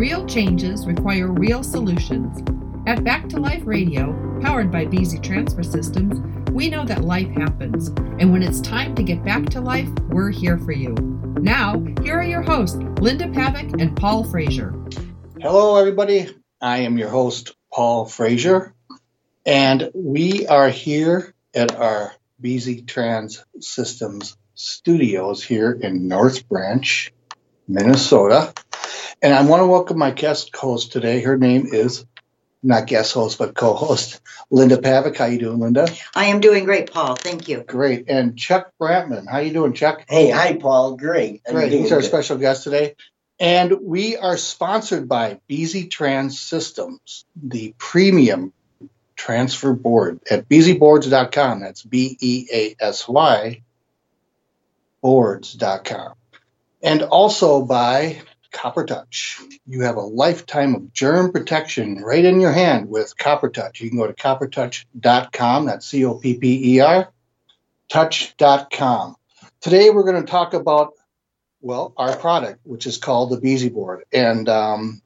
Real changes require real solutions. At Back to Life Radio, powered by Beasy Transfer Systems, we know that life happens, and when it's time to get back to life, we're here for you. Now, here are your hosts, Linda Pavick and Paul Frazier. Hello, everybody. I am your host, Paul Frazier, and we are here at our Beasy Trans Systems studios here in North Branch, Minnesota. And I want to welcome my guest host today. Her name is not guest host, but co-host Linda Pavick. How you doing, Linda? I am doing great, Paul. Thank you. Great. And Chuck Brantman. How you doing, Chuck? Hey, hi, Paul. Great. I'm Great. doing He's our good. special guest today. And we are sponsored by Beasy Trans Systems, the premium transfer board at beasyboards.com. That's B E A S Y boards.com. And also by Copper Touch. You have a lifetime of germ protection right in your hand with Copper Touch. You can go to coppertouch.com. That's C O P P E R, touch.com. Today we're going to talk about, well, our product, which is called the Beasy Board. And um,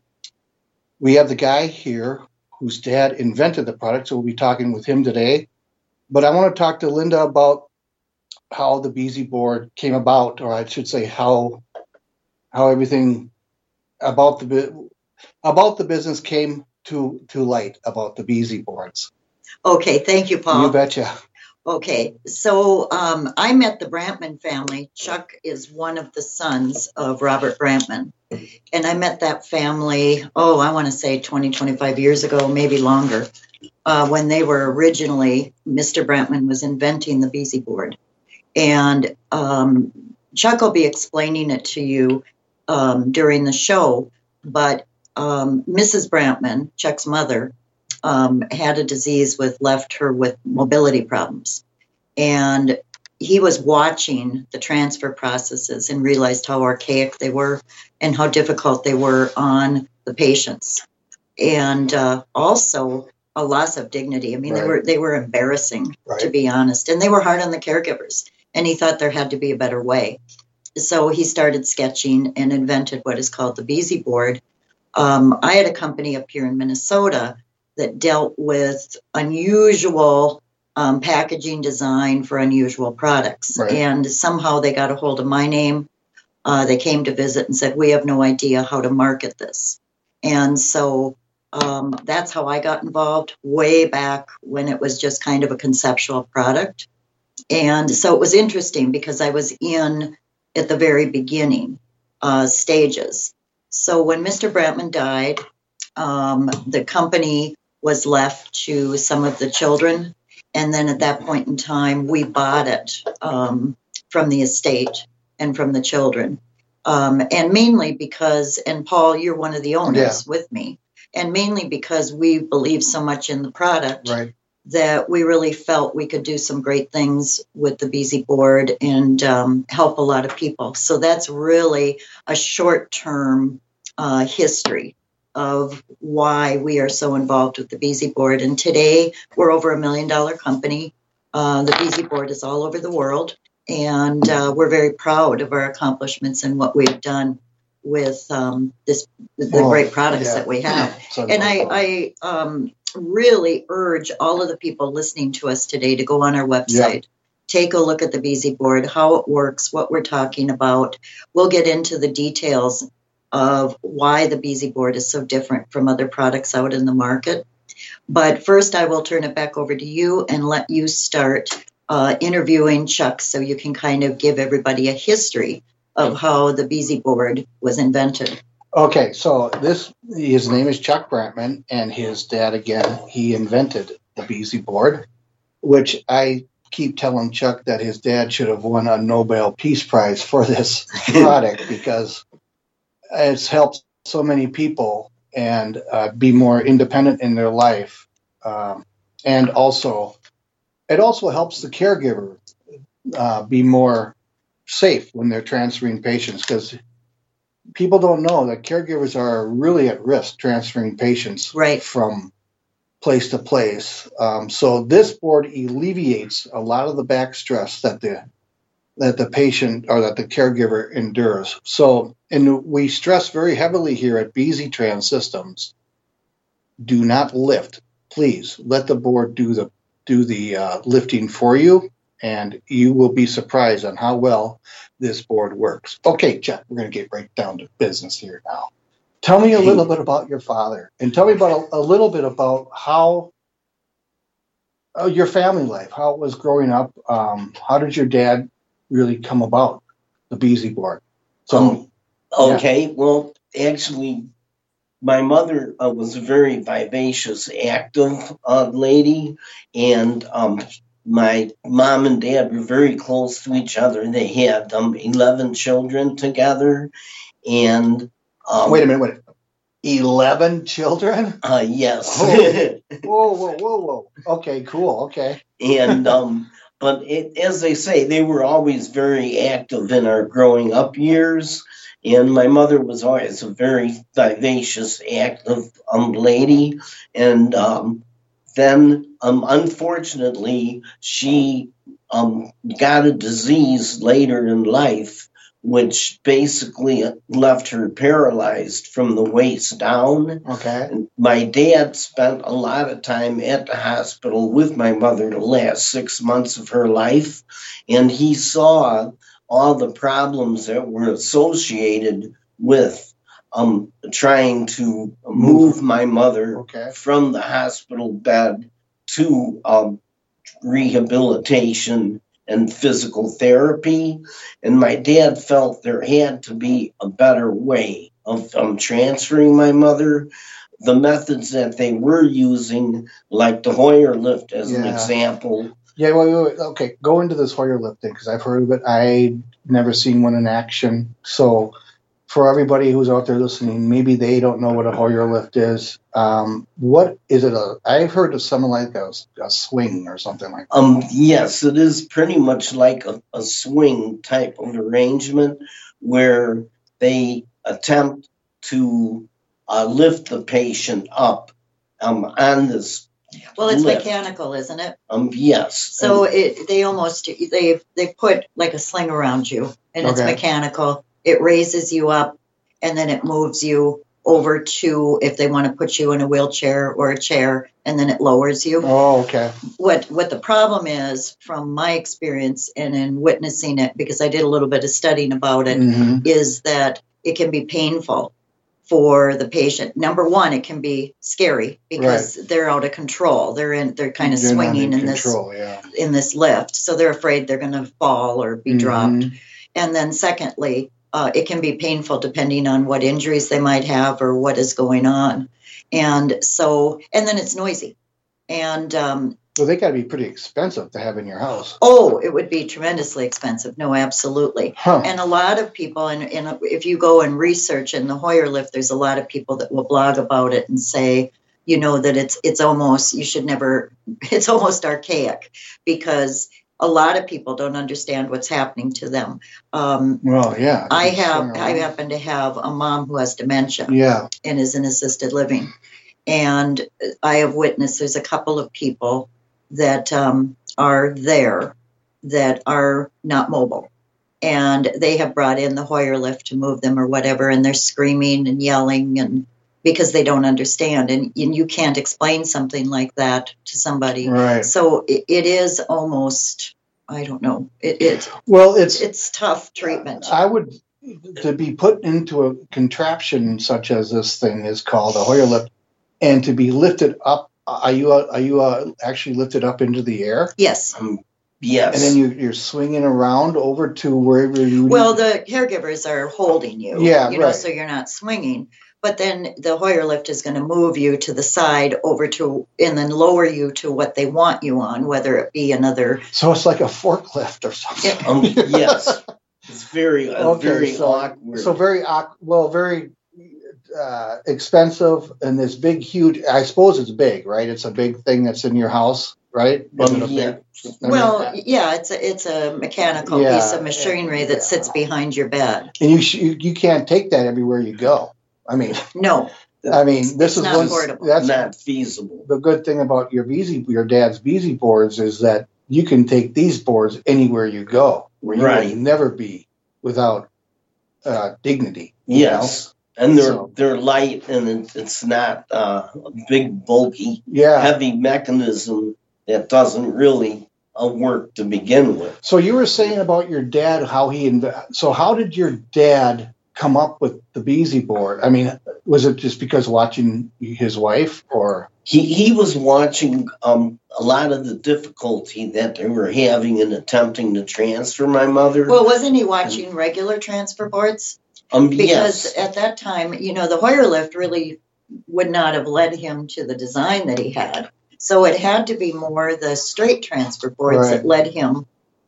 we have the guy here whose dad invented the product, so we'll be talking with him today. But I want to talk to Linda about how the Beasy Board came about, or I should say how how everything about the about the business came to to light about the Beasy boards. Okay, thank you, Paul. You betcha. Okay, so um, I met the Brantman family. Chuck is one of the sons of Robert Brantman. And I met that family, oh, I want to say 20, 25 years ago, maybe longer, uh, when they were originally, Mr. Brantman was inventing the Beasy board. And um, Chuck will be explaining it to you um, during the show. But um, Mrs. Brantman, Chuck's mother, um, had a disease with left her with mobility problems, and he was watching the transfer processes and realized how archaic they were and how difficult they were on the patients, and uh, also a loss of dignity. I mean, they were they were embarrassing to be honest, and they were hard on the caregivers. And he thought there had to be a better way, so he started sketching and invented what is called the Beasy board. Um, I had a company up here in Minnesota that dealt with unusual um, packaging design for unusual products. Right. And somehow they got a hold of my name. Uh, they came to visit and said, We have no idea how to market this. And so um, that's how I got involved way back when it was just kind of a conceptual product. And so it was interesting because I was in at the very beginning uh, stages. So when Mr. Brantman died, um, the company was left to some of the children. And then at that point in time, we bought it um, from the estate and from the children. Um, and mainly because, and Paul, you're one of the owners with me, and mainly because we believe so much in the product Right. That we really felt we could do some great things with the Beasy board and um, help a lot of people. So that's really a short term uh, history of why we are so involved with the Beasy board. And today we're over a million dollar company. Uh, the Beasy board is all over the world, and uh, we're very proud of our accomplishments and what we've done with um, this the Well, great products yeah. that we have. So- And I, I um, really urge all of the people listening to us today to go on our website, take a look at the Beasy board, how it works, what we're talking about. We'll get into the details of why the Beasy board is so different from other products out in the market. But first, I will turn it back over to you and let you start uh, interviewing Chuck so you can kind of give everybody a history of how the Beasy board was invented. Okay, so this his name is Chuck Brantman, and his dad again he invented the Beasy board, which I keep telling Chuck that his dad should have won a Nobel Peace Prize for this product because it's helped so many people and uh, be more independent in their life, um, and also it also helps the caregiver uh, be more safe when they're transferring patients because people don't know that caregivers are really at risk transferring patients Right. from place to place. Um, so this board alleviates a lot of the back stress that the that the patient or that the caregiver endures. So and we stress very heavily here at Beasy Trans Systems, do not lift. Please let the board do the do the uh, lifting for you, and you will be surprised on how well this board works. Okay, Jeff, we're going to get right down to business here now. Tell me a little bit about your father, and tell me about a, a little bit about how uh, your family life, how it was growing up. Um, how did your dad really come about the Beasy board? So, Um, okay, well, actually, my mother uh, was a very vivacious, active uh, lady, and um, my mom and dad were very close to each other. They had um, 11 children together, and um, wait a minute, wait. a minute. Eleven children? Uh, yes. Oh. Whoa, whoa, whoa, whoa. Okay, cool. Okay. and um, but it, as they say, they were always very active in our growing up years. And my mother was always a very vivacious, active um, lady. And um, then, um, unfortunately, she um, got a disease later in life, which basically left her paralyzed from the waist down. Okay. My dad spent a lot of time at the hospital with my mother the last six months of her life, and he saw all the problems that were associated with um, trying to move my mother Okay. from the hospital bed to um, rehabilitation and physical therapy. And my dad felt there had to be a better way of um, transferring my mother. The methods that they were using, like the Hoyer lift as an example, Yeah, wait, wait, wait. Okay, go into this Hoyer lift thing because I've heard of it. I never seen one in action. So, for everybody who's out there listening, maybe they don't know what a Hoyer lift is. Um, what is it? A I've heard of something like a, a swing or something like. that. Um, yes, it is pretty much like a, a swing type of arrangement where they attempt to uh, lift the patient up um, on this. Well, it's lift. mechanical, isn't it? Um, yes. So it they almost they they put like a sling around you, and it's mechanical. It raises you up, and then it moves you over to if they want to put you in a wheelchair or a chair, and then it lowers you. Oh, okay. What what the problem is, from my experience and in witnessing it, because I did a little bit of studying about it, hmm is that it can be painful for the patient. Number one, it can be scary because they're out of control. They're in they're kind of swinging in this control. Yeah. in this lift, so they're afraid they're going to fall or be dropped. Mhm. And then secondly, uh, it can be painful depending on what injuries they might have or what is going on. And so, and then it's noisy. And um, Well, they got to be pretty expensive to have in your house. oh, it would be tremendously expensive. No, absolutely. Huh. And a lot of people, and, and if you go and research in the Hoyer lift, there's a lot of people that will blog about it and say, you know, that it's it's almost you should never. It's almost archaic because a lot of people don't understand what's happening to them. Um, well, yeah. I have swing I happen to have a mom who has dementia Yeah. and is in assisted living. And I have witnessed there's a couple of people that um, are there that are not mobile. And they have brought in the Hoyer lift to move them or whatever, and they're screaming and yelling and because they don't understand. And, and you can't explain something like that to somebody. Right. So it, it is almost, I don't know, it, it Well, it's it's tough treatment. I would to be put into a contraption such as this thing is called a Hoyer lift, and to be lifted up. Are you uh, are you uh, actually lifted up into the air, yes. Um, yes. and then you, you're swinging around over to wherever you? Well, the caregivers are holding you. Yeah, You know, right. so you're not swinging. But then the Hoyer lift is going to move you to the side over to, and then lower you to what they want you on, whether it be another. so it's like a forklift or something. um, yes. It's very, uh, very so, awkward. So very awk- well, very uh, expensive, and this big, huge. I suppose it's big, right? It's a big thing that's in your house, right? Um, yeah. big- I mean, well, yeah, it's a it's a mechanical Yeah, piece of machinery yeah. that sits behind your bed. and you, sh- you you can't take that everywhere you go. I mean, No, I mean, this It's is not one. portable. That's not feasible. the good thing about your Beasy, your dad's Beasy boards is that you can take these boards anywhere you go. Where you Right. will never be without uh, dignity. you know? Yes, and they're So- they're light and it, it's not uh, a big bulky Yeah. heavy mechanism that doesn't really uh, work to begin with. So you were saying about your dad, how he inv- so how did your dad come up with the Beasy board? I mean, was it just because watching his wife, or He he was watching um, a lot of the difficulty that they were having in attempting to transfer my mother. Well, wasn't he watching regular transfer boards? um, Because yes, at that time, you know, the Hoyer lift really would not have led him to the design that he had. So it had to be more the straight transfer boards that led him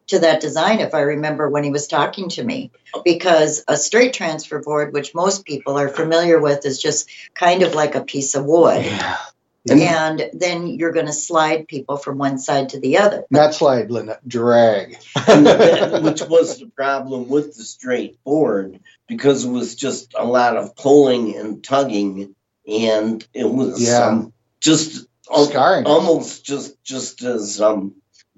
to that design, if I remember when he was talking to me. Because a straight transfer board, which most people are familiar with, is just kind of like a piece of wood. yeah, And then you're going to slide people from one side to the other. not slide, Linda, drag. that- which was the problem with the straight board because it was just a lot of pulling and tugging, and it was Yeah. um, just al- Scarring. almost just just as um,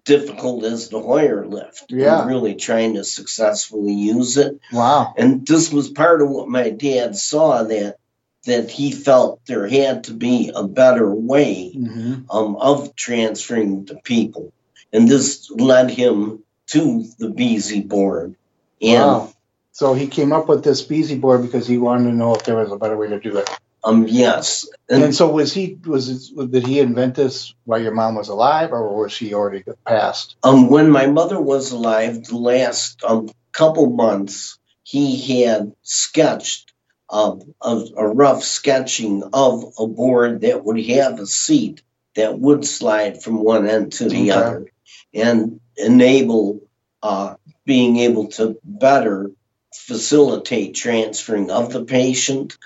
difficult as the Hoyer lift. Yeah. really trying to successfully use it. Wow. And this was part of what my dad saw that that he felt there had to be a better way hmm um, of transferring to people. And this led him to the Beasy board. And Wow. So he came up with this Beasy board because he wanted to know if there was a better way to do it. Um, yes, And, and so was he was it, did he invent this while your mom was alive, or was she already passed? um, when my mother was alive, the last um, couple months, he had sketched um, a, a rough sketching of a board that would have a seat that would slide from one end to the Okay. other and enable uh, being able to better facilitate transferring of the patient.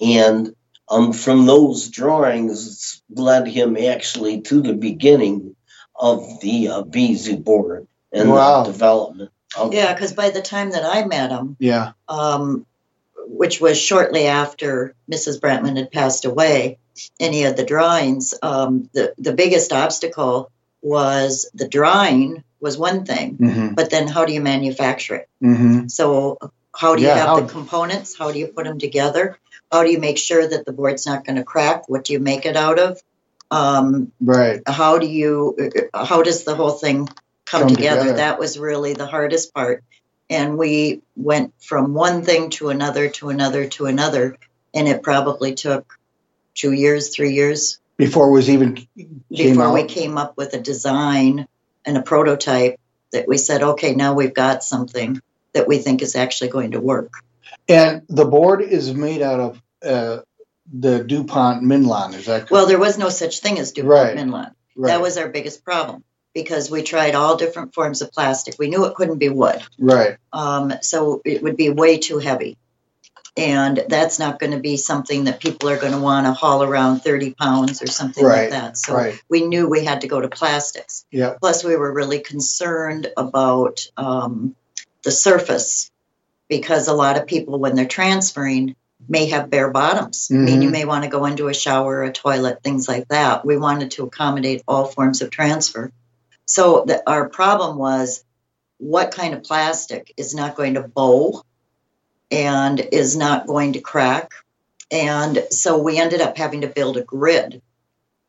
And um, from those drawings, led him actually to the beginning of the uh, Beasy board and Wow. the development. Of Yeah, because by the time that I met him, Yeah. um, which was shortly after Mrs. Brantman had passed away, and he had the drawings. Um, the the biggest obstacle was the drawing was one thing, Mm-hmm. but then how do you manufacture it? Mm-hmm. So how do you Yeah, have how- the components? How do you put them together? How do you make sure that the board's not going to crack? What do you make it out of? Um, Right. how do you how does the whole thing come, Come together? together. that was really the hardest part and we went from one thing to another to another to another and it probably took two years three years Before it was even before out. we came up with a design and a prototype that we said okay now we've got something that we think is actually going to work And the board is made out of uh, the DuPont Minlon. Is that correct? well there was no such thing as DuPont Right. Minlon right? that was our biggest problem because we tried all different forms of plastic we knew it couldn't be wood right. um, so it would be way too heavy. And that's not going to be something that people are going to want to haul around 30 pounds or something Right, like that. So right. we knew we had to go to plastics. Yeah. Plus, we were really concerned about um, the surface because a lot of people, when they're transferring, may have bare bottoms. I mean, you Mhm. may want to go into a shower, a toilet, things like that. We wanted to accommodate all forms of transfer. So the, our problem was what kind of plastic is not going to bow and is not going to crack. And so we ended up having to build a grid.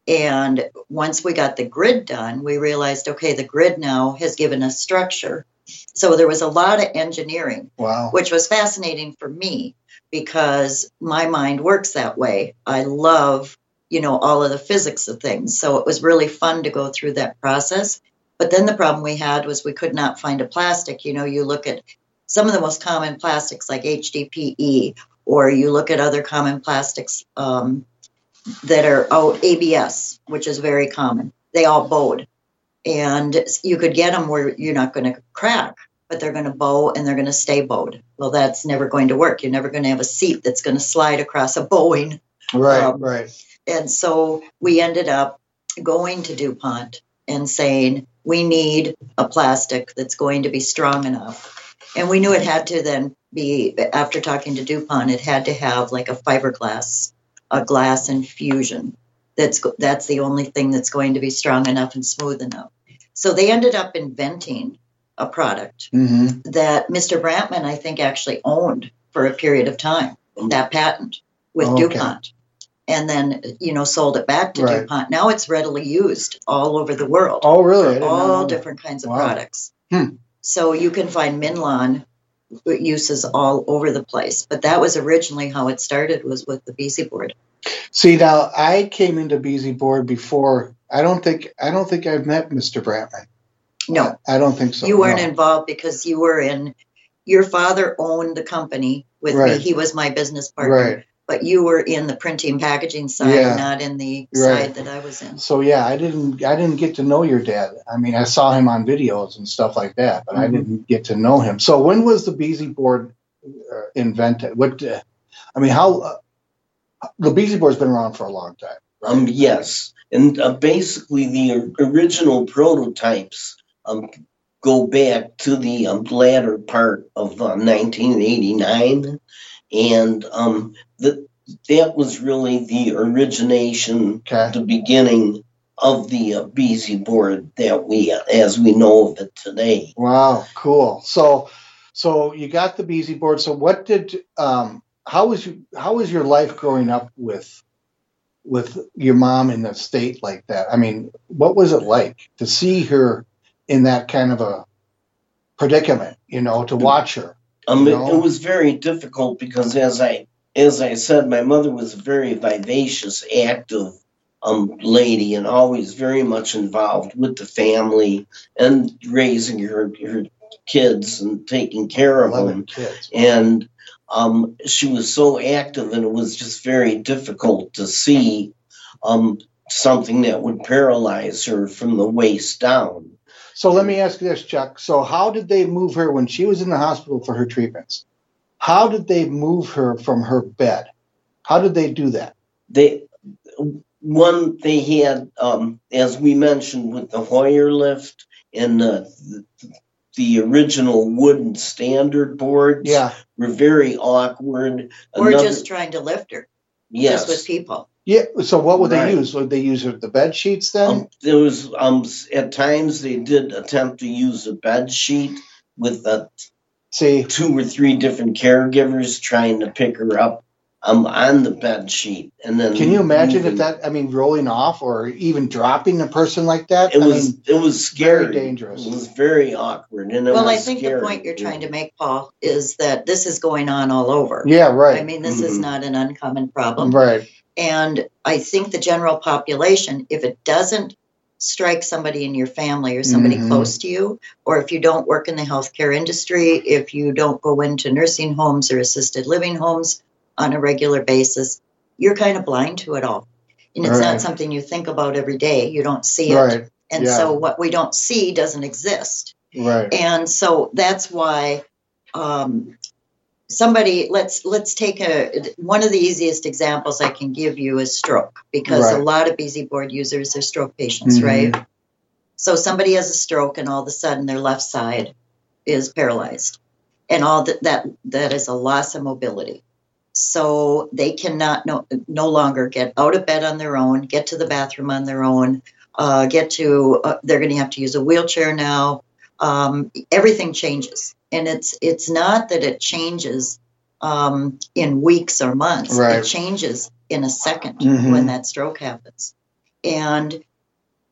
And once we got the grid done, we realized okay, the grid now has given us structure. So there was a lot of engineering Wow. which was fascinating for me because my mind works that way. I love, you know, all of the physics of things. So it was really fun to go through that process. But then the problem we had was we could not find a plastic. You know, you look at some of the most common plastics like HDPE, or you look at other common plastics um, that are oh ABS, which is very common. They all bowed, and you could get them where you're not going to crack but they're going to bow and they're going to stay bowed. Well, that's never going to work. You're never going to have a seat that's going to slide across a bowing. Right. um, right. And so we ended up going to DuPont and saying, we need a plastic that's going to be strong enough. And we knew it had to then be, after talking to DuPont, it had to have like a fiberglass, a glass infusion. That's, that's the only thing that's going to be strong enough and smooth enough. So they ended up inventing a product Mm-hmm. that Mr. Brantman, I think, actually owned for a period of time, that patent with Okay. DuPont. And then, you know, sold it back to Right. DuPont. Now it's readily used all over the world Oh, really? All different kinds of Wow. products. Hmm. So you can find Minlon uses all over the place. But that was originally how it started was with the Beasy board. See, now I came into Beasy Board before. I don't think I don't think I've met Mr. Brantman. No, I don't think so. you weren't no. involved because you were in your father owned the company with me. He was my business partner. Right. But you were in the printing packaging side, Yeah. not in the Right. side that I was in. So yeah, I didn't I didn't get to know your dad. I mean, I saw him on videos and stuff like that, but I Mhm. didn't get to know him. So when was the Beasy board uh, invented? What uh, I mean, how uh, the Beasy board's been around for a long time. Right? Um, yes, and uh, basically the original prototypes um, go back to the um, latter part of uh, 1989, and um, the, that was really the origination, okay. the beginning of the uh, board that we, as we know of it today. Wow, cool. So so you got the Beasy board. So what did um how was you how was your life growing up with with your mom in a state like that? I mean, what was it like to see her in that kind of a predicament, you know, to watch her? It, No. it was very difficult because, as I as I said, my mother was a very vivacious, active um lady, and always very much involved with the family and raising her her kids and taking care of them. Kids. And um, she was so active, and it was just very difficult to see um something that would paralyze her from the waist down. So let me ask you this, Chuck. So how did they move her when she was in the hospital for her treatments? How did they move her from her bed? How did they do that? they one they had um as we mentioned with the Hoyer lift and the the original wooden standard boards Yeah. were very awkward. Or Another- just trying to lift her, yes. just with people. Yeah. So what would Right. they use? Would they use the bed sheets then? Um, there was um at times they did attempt to use a bed sheet with uh, See, two or three different caregivers trying to pick her up um on the bed sheet and then Can you imagine if that? I mean, rolling off or even dropping a person like that. it I was mean, it was very scary dangerous. it was very awkward and it Well, I think scary. the point you're trying to make, Paul, is that this is going on all over. yeah, right, I mean, this is Mhm. not an uncommon problem. right, And I think the general population, if it doesn't strike somebody in your family or somebody Mhm. close to you, or if you don't work in the healthcare industry, if you don't go into nursing homes or assisted living homes on a regular basis, you're kind of blind to it all. And it's Right. not something you think about every day. You don't see it. right, And yeah. so what we don't see doesn't exist. right. and so that's why um, somebody let's let's take a one of the easiest examples i can give you is stroke because a lot of beasy board users are stroke patients Mhm. right so somebody has a stroke and all of a sudden their left side is paralyzed and all that that that is a loss of mobility so they cannot no, no longer get out of bed on their own get to the bathroom on their own uh, get to uh, they're going to have to use a wheelchair now um, everything changes and it's it's not that it changes um, in weeks or months Right. it changes in a 2nd Mhm. when that stroke happens and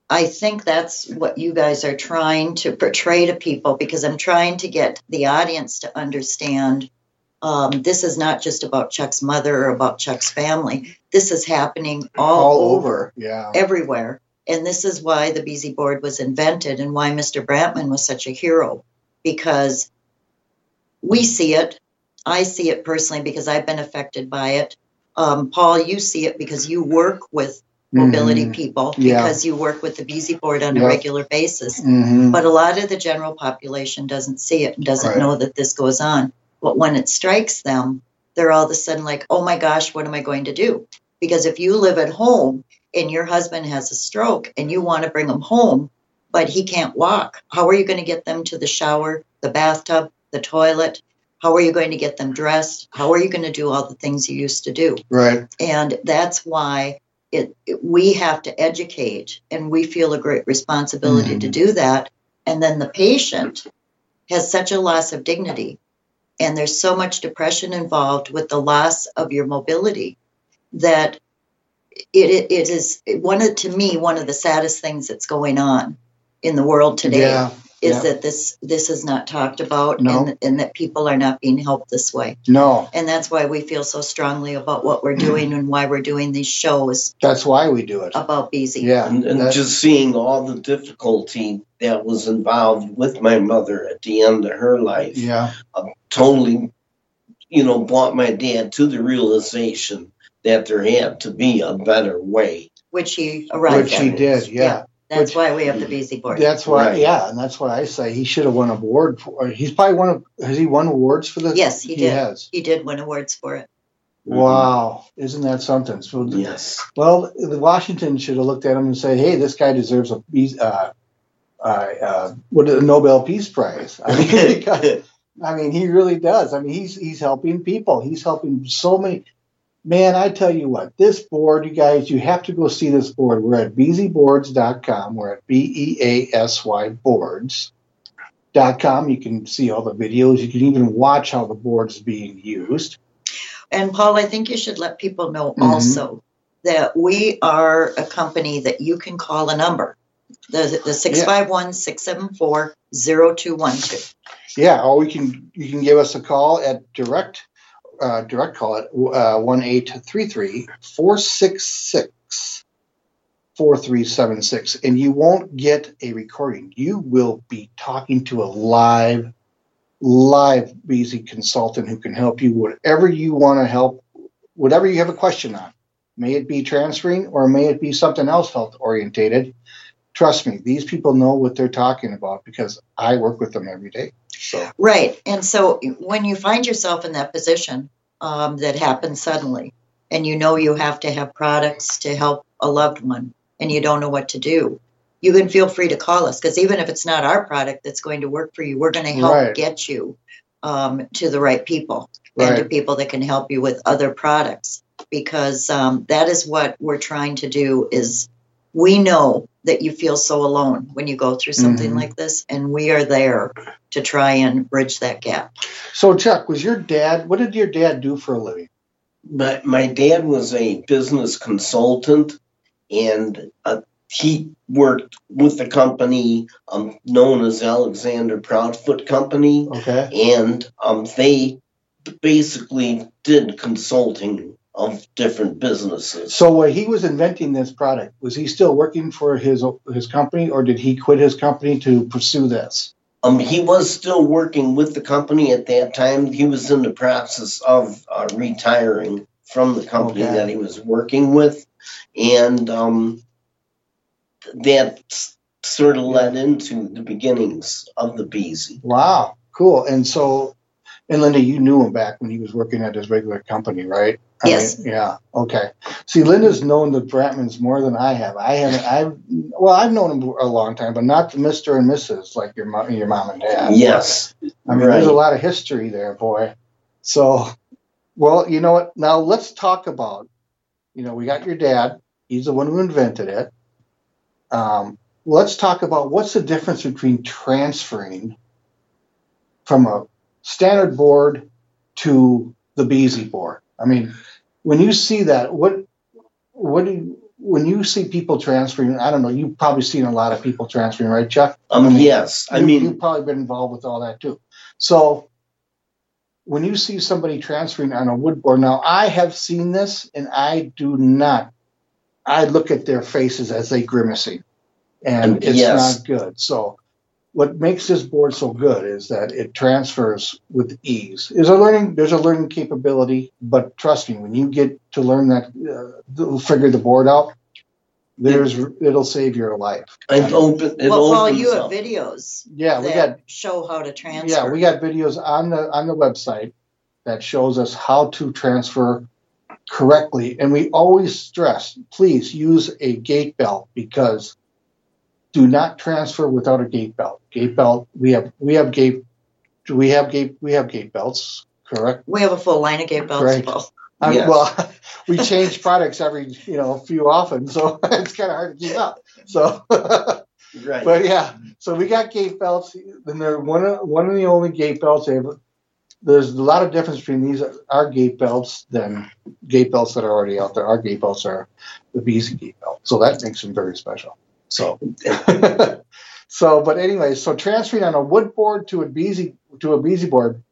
i think that's what you guys are trying to portray to people because i'm trying to get the audience to understand um, this is not just about chuck's mother or about chuck's family this is happening all, All over over, yeah, everywhere. And this is why the Beasy board was invented and why Mr. Brantman was such a hero because we see it. I see it personally because I've been affected by it. Um, Paul, you see it because you work with mobility Mhm. people Yeah. because you work with the Beasy board on a regular basis. Mhm. But a lot of the general population doesn't see it and doesn't Right. know that this goes on. But when it strikes them, they're all of a sudden like, oh my gosh, what am I going to do? Because if you live at home and your husband has a stroke and you want to bring him home, but he can't walk, how are you going to get them to the shower, the bathtub, the toilet? How are you going to get them dressed? How are you going to do all the things you used to do? right, and that's why it, it- we have to educate and we feel a great responsibility to mm-hmm. do that and then the patient has such a loss of dignity and there's so much depression involved with the loss of your mobility that it, it is one of to me one of the saddest things that's going on in the world today Yeah, is yeah. that this this is not talked about No. and, and that people are not being helped this way no, and that's why we feel so strongly about what we're doing and why we're doing these shows that's why we do it. about Beasy. Yeah, And, and just seeing all the difficulty that was involved with my mother at the end of her life yeah, uh, totally, you know, brought my dad to the realization that there had to be a better way. which he arrived which at. he did. Yeah, That's which- why we have the Beasy board. that's why. Right. Yeah, and that's why I say he should have won an award for. Uh, he's probably won. A, has he won awards for the? yes, he did. has. He did win awards for it. Mm-hmm. Wow, isn't that something? So, Yes. well, Washington should have looked at him and said, "Hey, this guy deserves a uh, uh, uh, what a Nobel Peace Prize." I mean, because- I mean, he really does. I mean, he's he's helping people. He's helping so many. Man, I tell you what, this board, you guys, you have to go see this board. We're at beasyboards.com. We're at B E A S Y boards.com. You can see all the videos. You can even watch how the board is being used. And Paul, I think you should let people know Mhm. also that we are a company that you can call a number. The the 651 674 0212. Yeah, or we can you can give us a call at direct uh, direct call at one eight three three four six six four three seven six, and you won't get a recording. You will be talking to a live live Beasy consultant who can help you whatever you want to help, whatever you have a question on. May it be transferring or may it be something else health orientated. Trust me, these people know what they're talking about because I work with them every day. So Right. And so when you find yourself in that position um, that happens suddenly, and you know you have to have products to help a loved one, and you don't know what to do, you can feel free to call us because even if it's not our product that's going to work for you, we're going to help Right. get you um, to the right people and to people that can help you with other products because um, that is what we're trying to do is we know that you feel so alone when you go through something Mhm. like this and we are there to try and bridge that gap So, Chuck, was your dad? What did your dad do for a living? My, my dad was a business consultant and uh, he worked with the company um, known as Alexander Proudfoot Company. Okay. and um, they basically did consulting of different businesses. So, when he was inventing this product, was he still working for his his company, or did he quit his company to pursue this? Um, he was still working with the company at that time. He was in the process of uh, retiring from the company Okay. that he was working with, and um, that sort of led into the beginnings of the Beasy. Wow, cool. And so, and Linda, you knew him back when he was working at his regular company, right? I Yes. mean, yeah. Okay. See, Linda's known the Bratmans more than I have. I haven't. I've well, I've known him a long time, but not the Mister and Mrs. like your mom, your mom and dad. Yes, I mean, there's a lot of history there, boy. So, well, you know what? Now let's talk about. You know, we got your dad. He's the one who invented it. Um, let's talk about what's the difference between transferring from a standard board to the Beasy board. I mean, when you see that, what what do you, when you see people transferring? I don't know. You've probably seen a lot of people transferring, right, Chuck? um, I mean, yes. I you, mean, you've probably been involved with all that too. So when you see somebody transferring on a wood board, now I have seen this and I do not. I look at their faces as they grimacing, and it's Yes. not good. So what makes this board so good is that it transfers with ease. There's a learning, there's a learning capability, but trust me, when you get to learn that, uh, figure the board out, there's it'll save your life. I've opened. It well paul opens you have up. videos Yeah, we got show how to transfer Yeah, we got videos on the on the website that shows us how to transfer correctly, and we always stress: please use a gait belt because do not transfer without a gait belt. Gait belt. We have we have gait. Do we have gait? We have gait belts. Correct. we have a full line of gait belts Right. Paul. Um, Yes. Well, we change products every you know few often, so it's kind of hard to keep up. So. Right. But yeah, so we got gait belts. Then they're one of one of the only gait belts. They have there's a lot of difference between these our gait belts than gait belts that are already out there. Our gait belts are the Beasy gait belt, so that makes them very special. So, so but anyway, so transferring on a wood board to a Beasy to a Beasy board,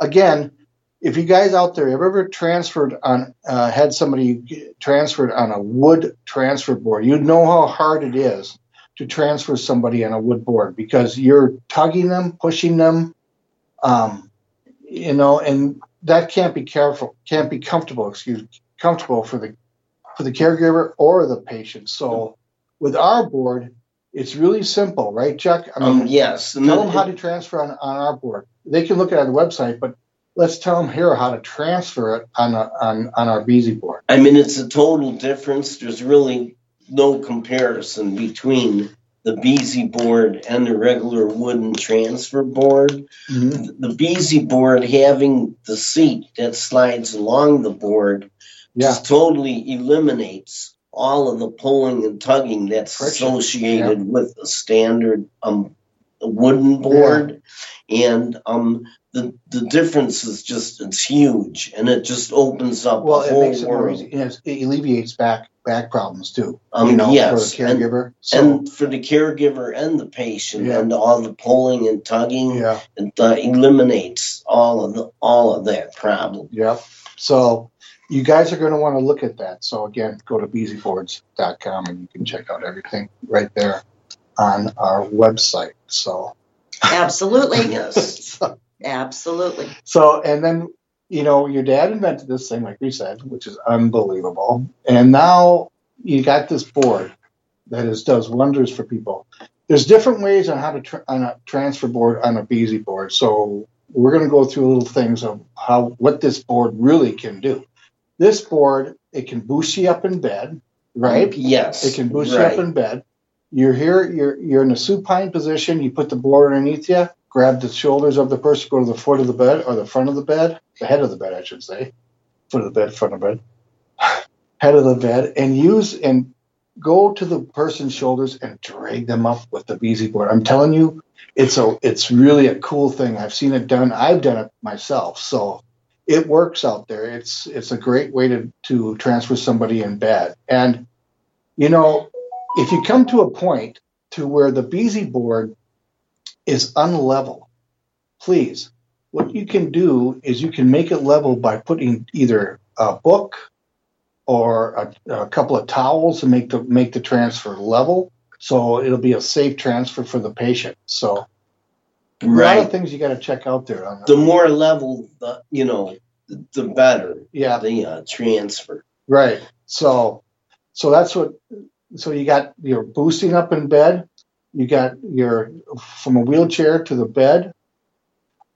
again, if you guys out there have ever transferred on uh, had somebody transferred on a wood transfer board, you know how hard it is to transfer somebody on a wood board because you're tugging them, pushing them, um, you know, and that can't be careful, can't be comfortable. Excuse comfortable for the for the caregiver or the patient. So with our board, it's really simple, right, Chuck? I mean, um, yes. Tell them how to transfer on, on our board. They can look at it on the website, but let's tell them here how to transfer it on a, on on our Beasy board. I mean, it's a total difference. There's really no comparison between the Beasy board and the regular wooden transfer board. Mm-hmm. The Beasy board having the seat that slides along the board yeah. just totally eliminates all of the pulling and tugging that's Friction. associated yeah. with a standard um, wooden board. Yeah. And um, the the difference is just it's huge, and it just opens up well, the whole it makes it world. More easy. It alleviates back back problems too. Um, you know, yes, for the caregiver, and, so. and, for the caregiver and the patient, yeah. and all the pulling and tugging, yeah. it uh, eliminates all of the all of that problem. Yep. So you guys are going to want to look at that. So again, go to beasyboards.com and you can check out everything right there on our website. So absolutely, yes. so, Absolutely. So, and then, you know, your dad invented this thing, like we said, which is unbelievable. And now you got this board that is does wonders for people. There's different ways on how to tra- on a transfer board on a Beasy board. So we're going to go through little things of how what this board really can do. This board it can boost you up in bed, right? Mm, yes. It can boost right. you up in bed. You're here. You're you're in a supine position. You put the board underneath you grab the shoulders of the person, go to the foot of the bed or the front of the bed, the head of the bed, I should say, foot of the bed, front of the bed, head of the bed, and use and go to the person's shoulders and drag them up with the Beasy board. I'm telling you, it's a it's really a cool thing. I've seen it done. I've done it myself, so it works out there. It's it's a great way to to transfer somebody in bed. And you know, if you come to a point to where the Beasy board is unlevel. Please, what you can do is you can make it level by putting either a book or a, a couple of towels to make the make the transfer level. So it'll be a safe transfer for the patient. So a right. lot of things you got to check out there. On the more level, the you know, the better. Yeah. The uh, transfer. Right. So, so that's what. So you got your boosting up in bed. You got your from a wheelchair to the bed.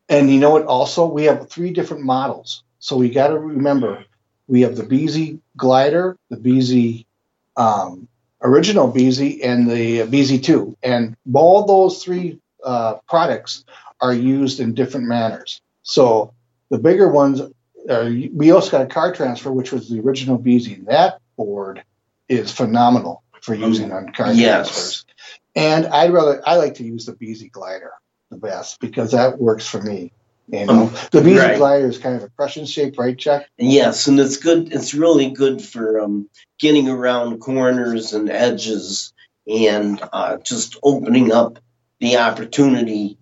And you know what? Also, we have three different models. So we got to remember we have the Beasy glider, the Beasy um, original Beasy, and the Beasy 2. And all those three uh, products are used in different manners. So the bigger ones, uh, we also got a car transfer, which was the original Beasy. That board is phenomenal for using on car yes. transfers. And I'd rather I like to use the Beasy glider the best because that works for me. You know, um, the Beasy right. glider is kind of a crescent shape, right, Chuck? Yes, and it's good. It's really good for um, getting around corners and edges and uh, just opening up the opportunity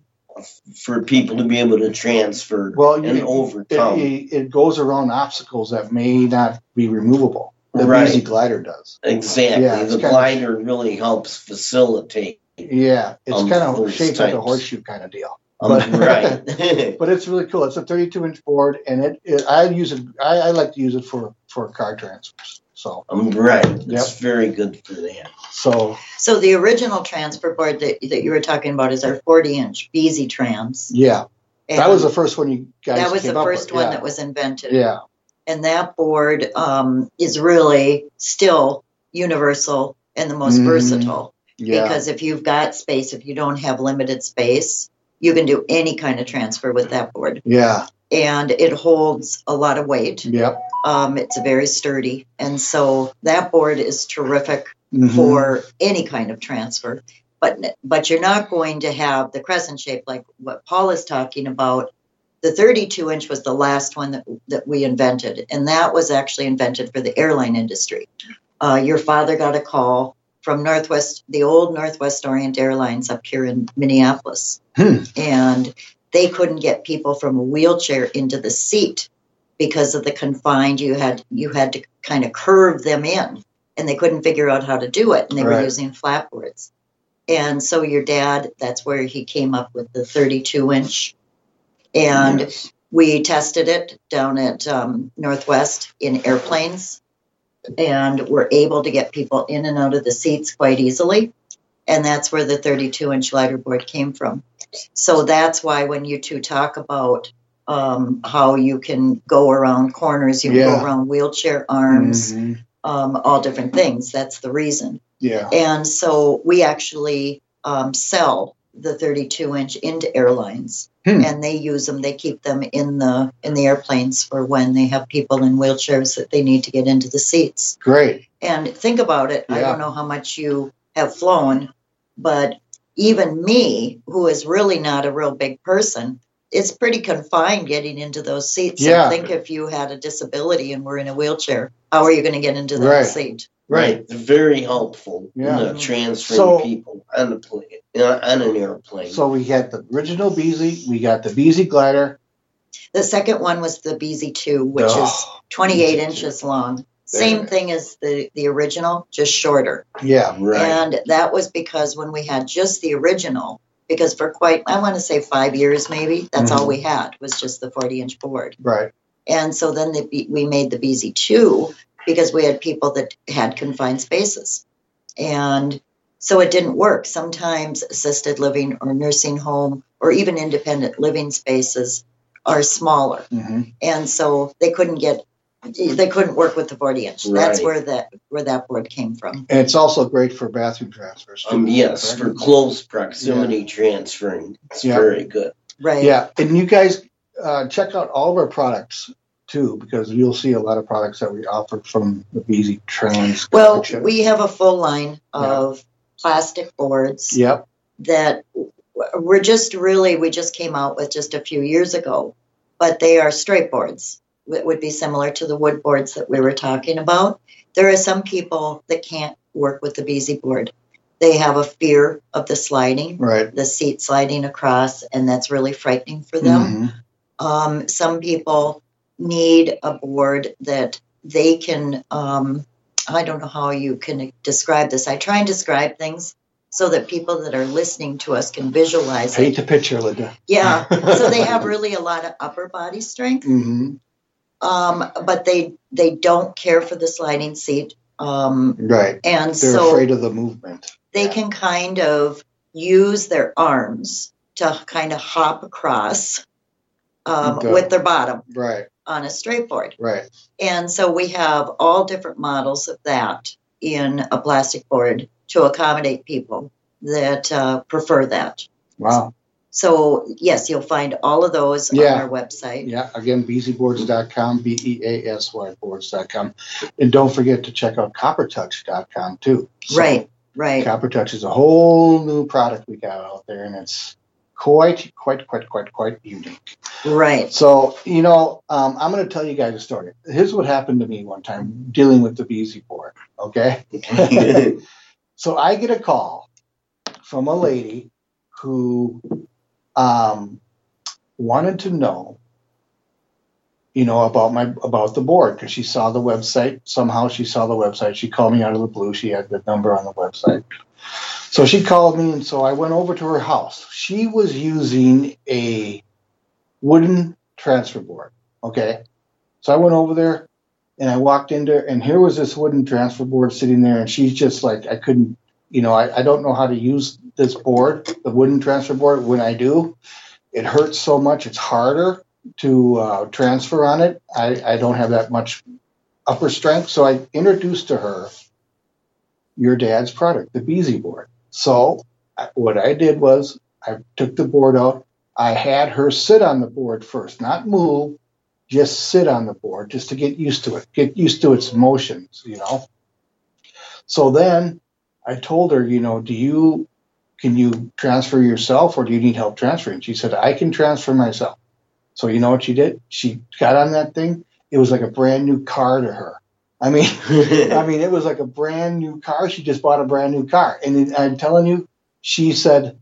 for people to be able to transfer well, and it, overcome. It, it, goes around obstacles that may not be removable the right. Beasy glider does. Exactly. Yeah, the glider of, really helps facilitate. Yeah, it's um, kind of shaped types. like a horseshoe kind of deal. Um, but, right. but it's really cool. It's a 32 inch board, and it, it I use it. I, I, like to use it for for car transfers. So right, it's yep. very good for that. So so the original transfer board that that you were talking about is our 40 inch Beasy Trans. Yeah. And that was the first one you guys. That was the first one yeah. that was invented. Yeah and that board um, is really still universal and the most mm, versatile. Yeah. Because if you've got space, if you don't have limited space, you can do any kind of transfer with that board. Yeah. And it holds a lot of weight. Yep. Um, it's very sturdy. And so that board is terrific mm-hmm. for any kind of transfer. But but you're not going to have the crescent shape like what Paul is talking about The 32 inch was the last one that, that we invented, and that was actually invented for the airline industry. Uh, your father got a call from Northwest, the old Northwest Orient Airlines up here in Minneapolis, Hmm. and they couldn't get people from a wheelchair into the seat because of the confined. You had you had to kind of curve them in, and they couldn't figure out how to do it, and they were Right. using flatboards. And so your dad, that's where he came up with the 32 inch, and Yes. we tested it down at um, Northwest in airplanes, and we're able to get people in and out of the seats quite easily. And that's where the 32 inch lighter board came from. So that's why when you two talk about um, how you can go around corners, you can Yeah. go around wheelchair arms, Mhm. um, all different things. That's the reason. Yeah. And so we actually um, sell the 32 inch into airlines, Hmm. and they use them. They keep them in the in the airplanes for when they have people in wheelchairs that they need to get into the seats. Great. And think about it. I don't know how much you have flown, but even me, who is really not a real big person, it's pretty confined getting into those seats. So Yeah. think if you had a disability and were in a wheelchair, how are you going to get into that Right. seat? Right. They're very helpful Yeah. in uh, transferring So- people on the plane, uh, on an airplane. So we got the original Beasy, we got the Beasy glider. The second one was the BZ2, which is Oh, 28 BZ2. inches long. Same thing as the, the original, just shorter. yeah. right. And that was because when we had just the original, because for quite, I want to say five years maybe, that's all Mhm. we had was just the 40 inch board. Right. And so then the, we made the BZ2 because we had people that had confined spaces. And so it didn't work. Sometimes assisted living or nursing home or even independent living spaces are smaller hmm and so they couldn't get they couldn't work with the 40 inch that's where that where that board came from And it's also great for bathroom transfers. um, yes, for close proximity transferring, it's Yeah. very good. right Yeah, and you guys uh, check out all of our products too, because you'll see a lot of products that we offer from the Beasy Trans. well collection. we have a full line Yeah. of plastic boards Yep. that we're just really we just came out with just a few years ago but they are straight boards it would be similar to the wood boards that we were talking about there are some people that can't work with the Beasy board they have a fear of the sliding Right. the seat sliding across and that's really frightening for them Mhm. Um, some people need a board that they can, um, I don't know how you can describe this. I try and describe things so that people that are listening to us can visualize it. to picture, Linda. Yeah. so they have really a lot of upper body strength, hmm um, but they they don't care for the sliding seat. Um, Right. and They're so afraid of the movement. they Yeah. can kind of use their arms to kind of hop across um, Okay. with their bottom Right. on a straight board. Right. And so we have all different models of that in a plastic board to accommodate people that uh, prefer that. Wow. So, yes, you'll find all of those Yeah. on our website. Yeah. Again, beasyboards.com, B E A S Y boards.com. And don't forget to check out coppertouch.com too. So Right, right. Coppertouch is a whole new product we got out there, and it's quite, quite, quite, quite, quite unique. Right. So, you know, um, I'm going to tell you guys a story. Here's what happened to me one time dealing with the Beasy board. Okay. so I get a call from a lady who um, wanted to know, you know, about my about the board because she saw the website. Somehow she saw the website. She called me out of the blue. She had the number on the website. So she called me, and so I went over to her house. She was using a wooden transfer board. Okay. So I went over there and I walked in there, and here was this wooden transfer board sitting there, and she's just like, I couldn't, you know, I, I don't know how to use this board, the wooden transfer board. When I do, it hurts so much, it's harder to uh, transfer on it. I, I don't have that much upper strength. So I introduced to her your dad's product, the Beasy board. So what I did was I took the board out. I had her sit on the board first, not move, just sit on the board just to get used to it, get used to its motions, you know. So then I told her, you know, do you can you transfer yourself or do you need help transferring? She said, I can transfer myself. So you know what she did? She got on that thing. It was like a brand new car to her. I mean, I mean, it was like a brand new car. She just bought a brand new car, and I'm telling you, she said,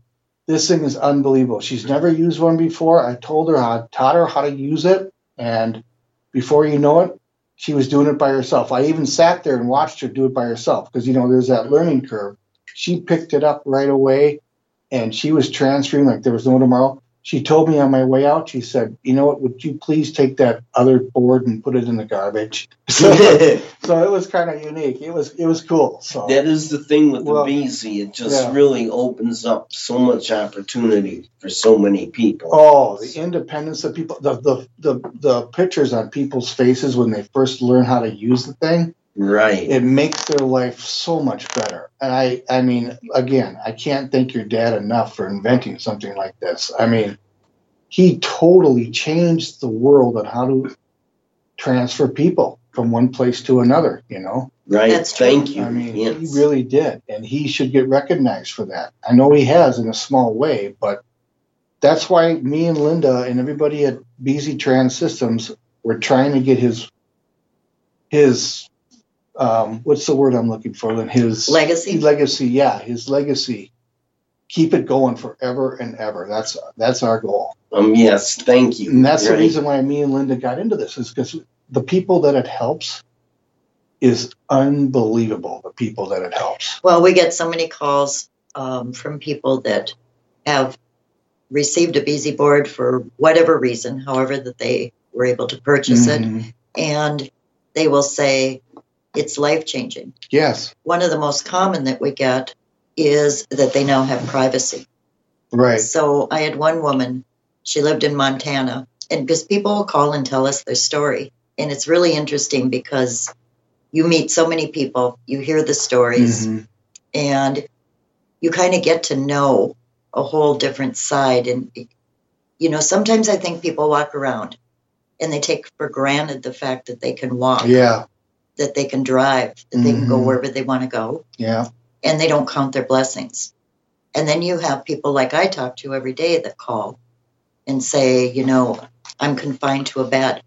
"This thing is unbelievable." She's never used one before. I told her, I taught her how to use it, and before you know it, she was doing it by herself. I even sat there and watched her do it by herself because you know there's that learning curve. She picked it up right away, and she was transferring like there was no tomorrow she told me on my way out, she said, You know what, would you please take that other board and put it in the garbage? So, so it was kind of unique. It was it was cool. So that is the thing with Well, the Beasy. It just yeah. really opens up so much opportunity for so many people. Oh, the independence of people the, the the the pictures on people's faces when they first learn how to use the thing, Right. it makes their life so much better. And I I mean, again, I can't thank your dad enough for inventing something like this. I mean, he totally changed the world on how to transfer people from one place to another, you know? right. That's true. Thank you. I mean, yes. he really did, and he should get recognized for that. I know he has in a small way, but that's why me and Linda and everybody at Beasy Trans Systems were trying to get his his um, what's the word I'm looking for? Then his Legacy? legacy, yeah, his legacy. Keep it going forever and ever. That's that's our goal, Um. Yes. Thank you. and that's the Right. reason why me and Linda got into this is because the people that it helps is unbelievable. The people that it helps. Well, we get so many calls um, from people that have received a Beasy board for whatever reason, however that they were able to purchase it, Mhm. and they will say it's life changing. Yes, One of the most common that we get is that they now have privacy. right. So I had one woman, she lived in Montana, and because people will call and tell us their story. And it's really interesting because you meet so many people, you hear the stories, Mhm. and you kind of get to know a whole different side. And, you know, sometimes I think people walk around and they take for granted the fact that they can walk, Yeah, that they can drive, that they can go Mhm. wherever they want to go, yeah, and they don't count their blessings. And then you have people like I talk to every day that call and say, you know, I'm confined to a bed.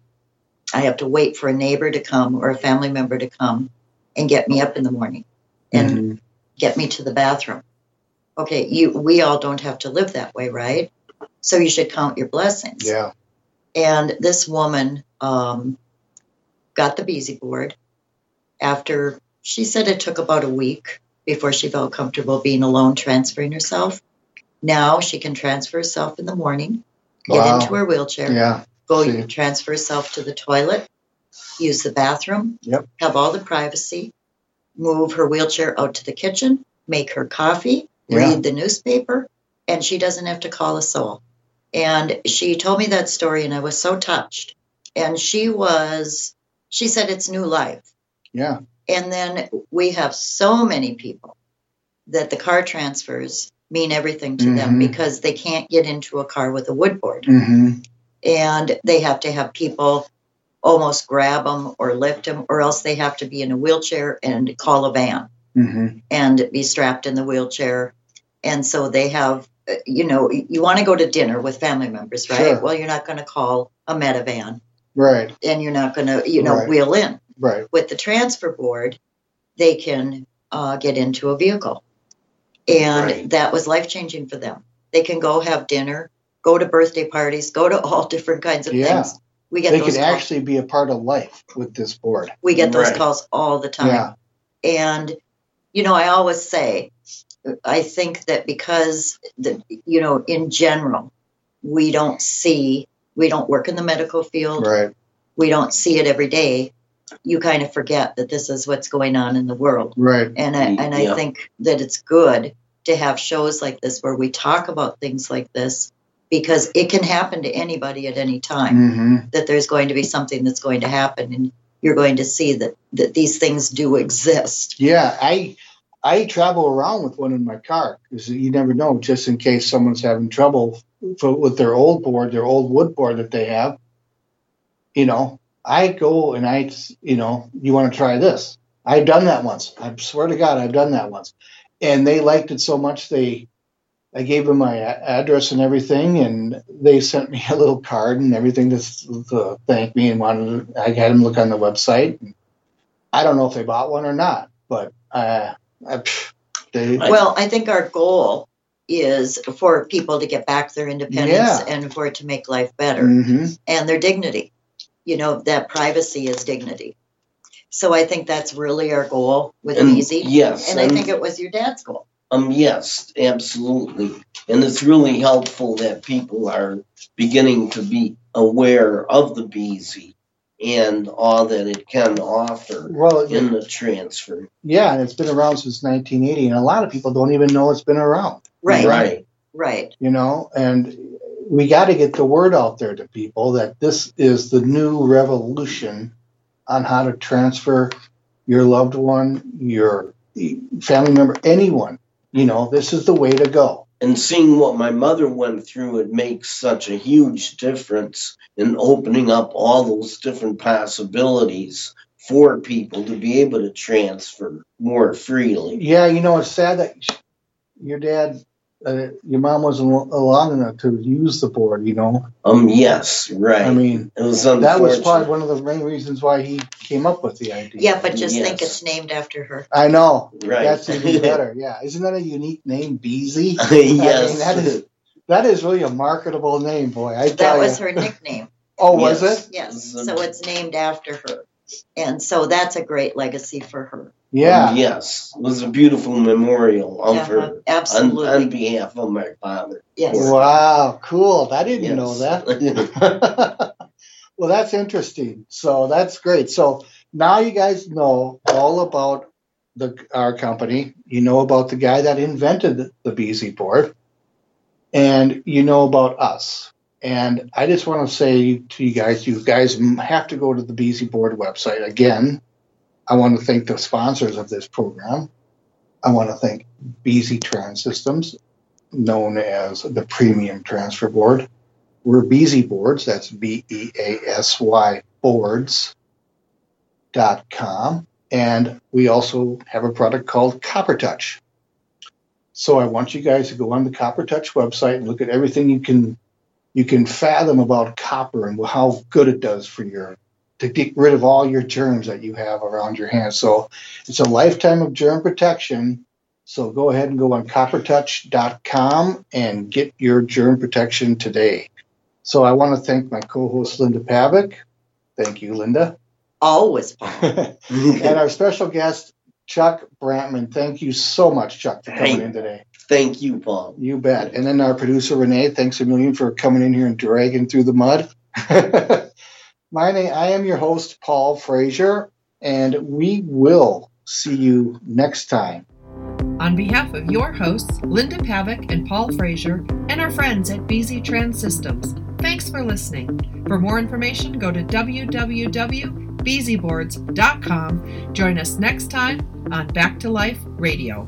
I have to wait for a neighbor to come or a family member to come and get me up in the morning and Mhm. get me to the bathroom. Okay, you we all don't have to live that way, right? So you should count your blessings. yeah, And this woman um, got the Beasy board after she said it took about a week before she felt comfortable being alone transferring herself. Now she can transfer herself in the morning, get Wow. into her wheelchair, yeah, go transfer herself to the toilet, use the bathroom, Yep. have all the privacy, move her wheelchair out to the kitchen, make her coffee, Yeah. read the newspaper, and she doesn't have to call a soul. And she told me that story, and I was so touched. And she was, she said it's new life. Yeah, And then we have so many people that the car transfers mean everything to them Mhm. because they can't get into a car with a wood board hmm and they have to have people almost grab them or lift them, or else they have to be in a wheelchair and call a van hmm and be strapped in the wheelchair. And so they have, you know, you want to go to dinner with family members, right? Sure. Well, you're not going to call a Metavan right, and you're not going to, you know, Right. wheel in. Right, With the transfer board, they can uh, get into a vehicle. And Right. that was life changing for them. They can go have dinner, go to birthday parties, go to all different kinds of Yeah. things. We get they those could calls. actually be a part of life with this board. we get those Right. calls all the time. Yeah, And you know, I always say, I think that because the you know, in general, we don't see, we don't work in the medical field, right, we don't see it every day. You kind of forget that this is what's going on in the world. right, And I, and I Yeah. think that it's good to have shows like this where we talk about things like this because it can happen to anybody at any time hmm that there's going to be something that's going to happen and you're going to see that that these things do exist yeah. I I travel around with one in my car because you never know, just in case someone's having trouble for, with their old board, their old wood board that they have. You know, I go and I, you know, you want to try this? I've done that once. I swear to God, I've done that once, and they liked it so much they I gave them my address and everything, and they sent me a little card and everything to, to thank me and wanted. I had them look on the website. I don't know if they bought one or not, but uh, I, they. Well, I think our goal is for people to get back their independence Yeah. and for it to make life better Mhm. and their dignity. You know, that privacy is dignity. So I think that's really our goal with And Easy. yes, And I think it was your dad's goal. Um, yes, absolutely. And it's really helpful that people are beginning to be aware of the Beasy and all that it can offer Well, in the transfer. yeah, and it's been around since 1980, and a lot of people don't even know it's been around. Right. Right. Right. you know and we got to get the word out there to people that this is the new revolution on how to transfer your loved one your family member anyone you know this is the way to go And seeing what my mother went through, it makes such a huge difference in opening up all those different possibilities for people to be able to transfer more freely. yeah you know it's sad that your dad uh, your mom wasn't long enough to use the board you know Um, yes, right. i mean it was that was probably one of the main reasons why he came up with the idea Yeah, but just think it's named after her. i know right. That's even better. Yeah, isn't that a unique name, Beasy? yes. I mean, that is that is really a marketable name, boy. I That was you. her nickname. Oh, was Yes. it? Yes. So it's named after her. And so that's a great legacy for her. Yeah. Um, yes. It was a beautiful memorial of Uh-huh. her on, Absolutely. on behalf of my father. yes. Wow, cool. I didn't Yes. know that. well, that's interesting. So that's great. So now you guys know all about the our company. You know about the guy that invented the Beasy board, and you know about us. And I just want to say to you guys, you guys have to go to the Beasy board website again. I want to thank the sponsors of this program. I want to thank Beasy Trans Systems, known as the Premium Transfer Board. We're Beasy Boards, that's B E A S Y boards dot com. And we also have a product called Copper Touch. So I want you guys to go on the Copper Touch website and look at everything you can you can fathom about copper and how good it does for your to get rid of all your germs that you have around your hands. So it's a lifetime of germ protection. So go ahead and go on coppertouch.com and get your germ protection today. So I want to thank my co-host Linda Pavick. Thank you, Linda. Always. and our special guest, Chuck Brantman. Thank you so much, Chuck, for coming Hey. in today. Thank you, Paul. You bet. And then our producer Renee, thanks a million for coming in here and dragging through the mud. My name, I am your host, Paul Frazier, and we will see you next time. On behalf of your hosts, Linda Pavick and Paul Frazier, and our friends at Beasy Trans Systems, thanks for listening. For more information, go to www.beasyboards.com. Join us next time on Back to Life Radio.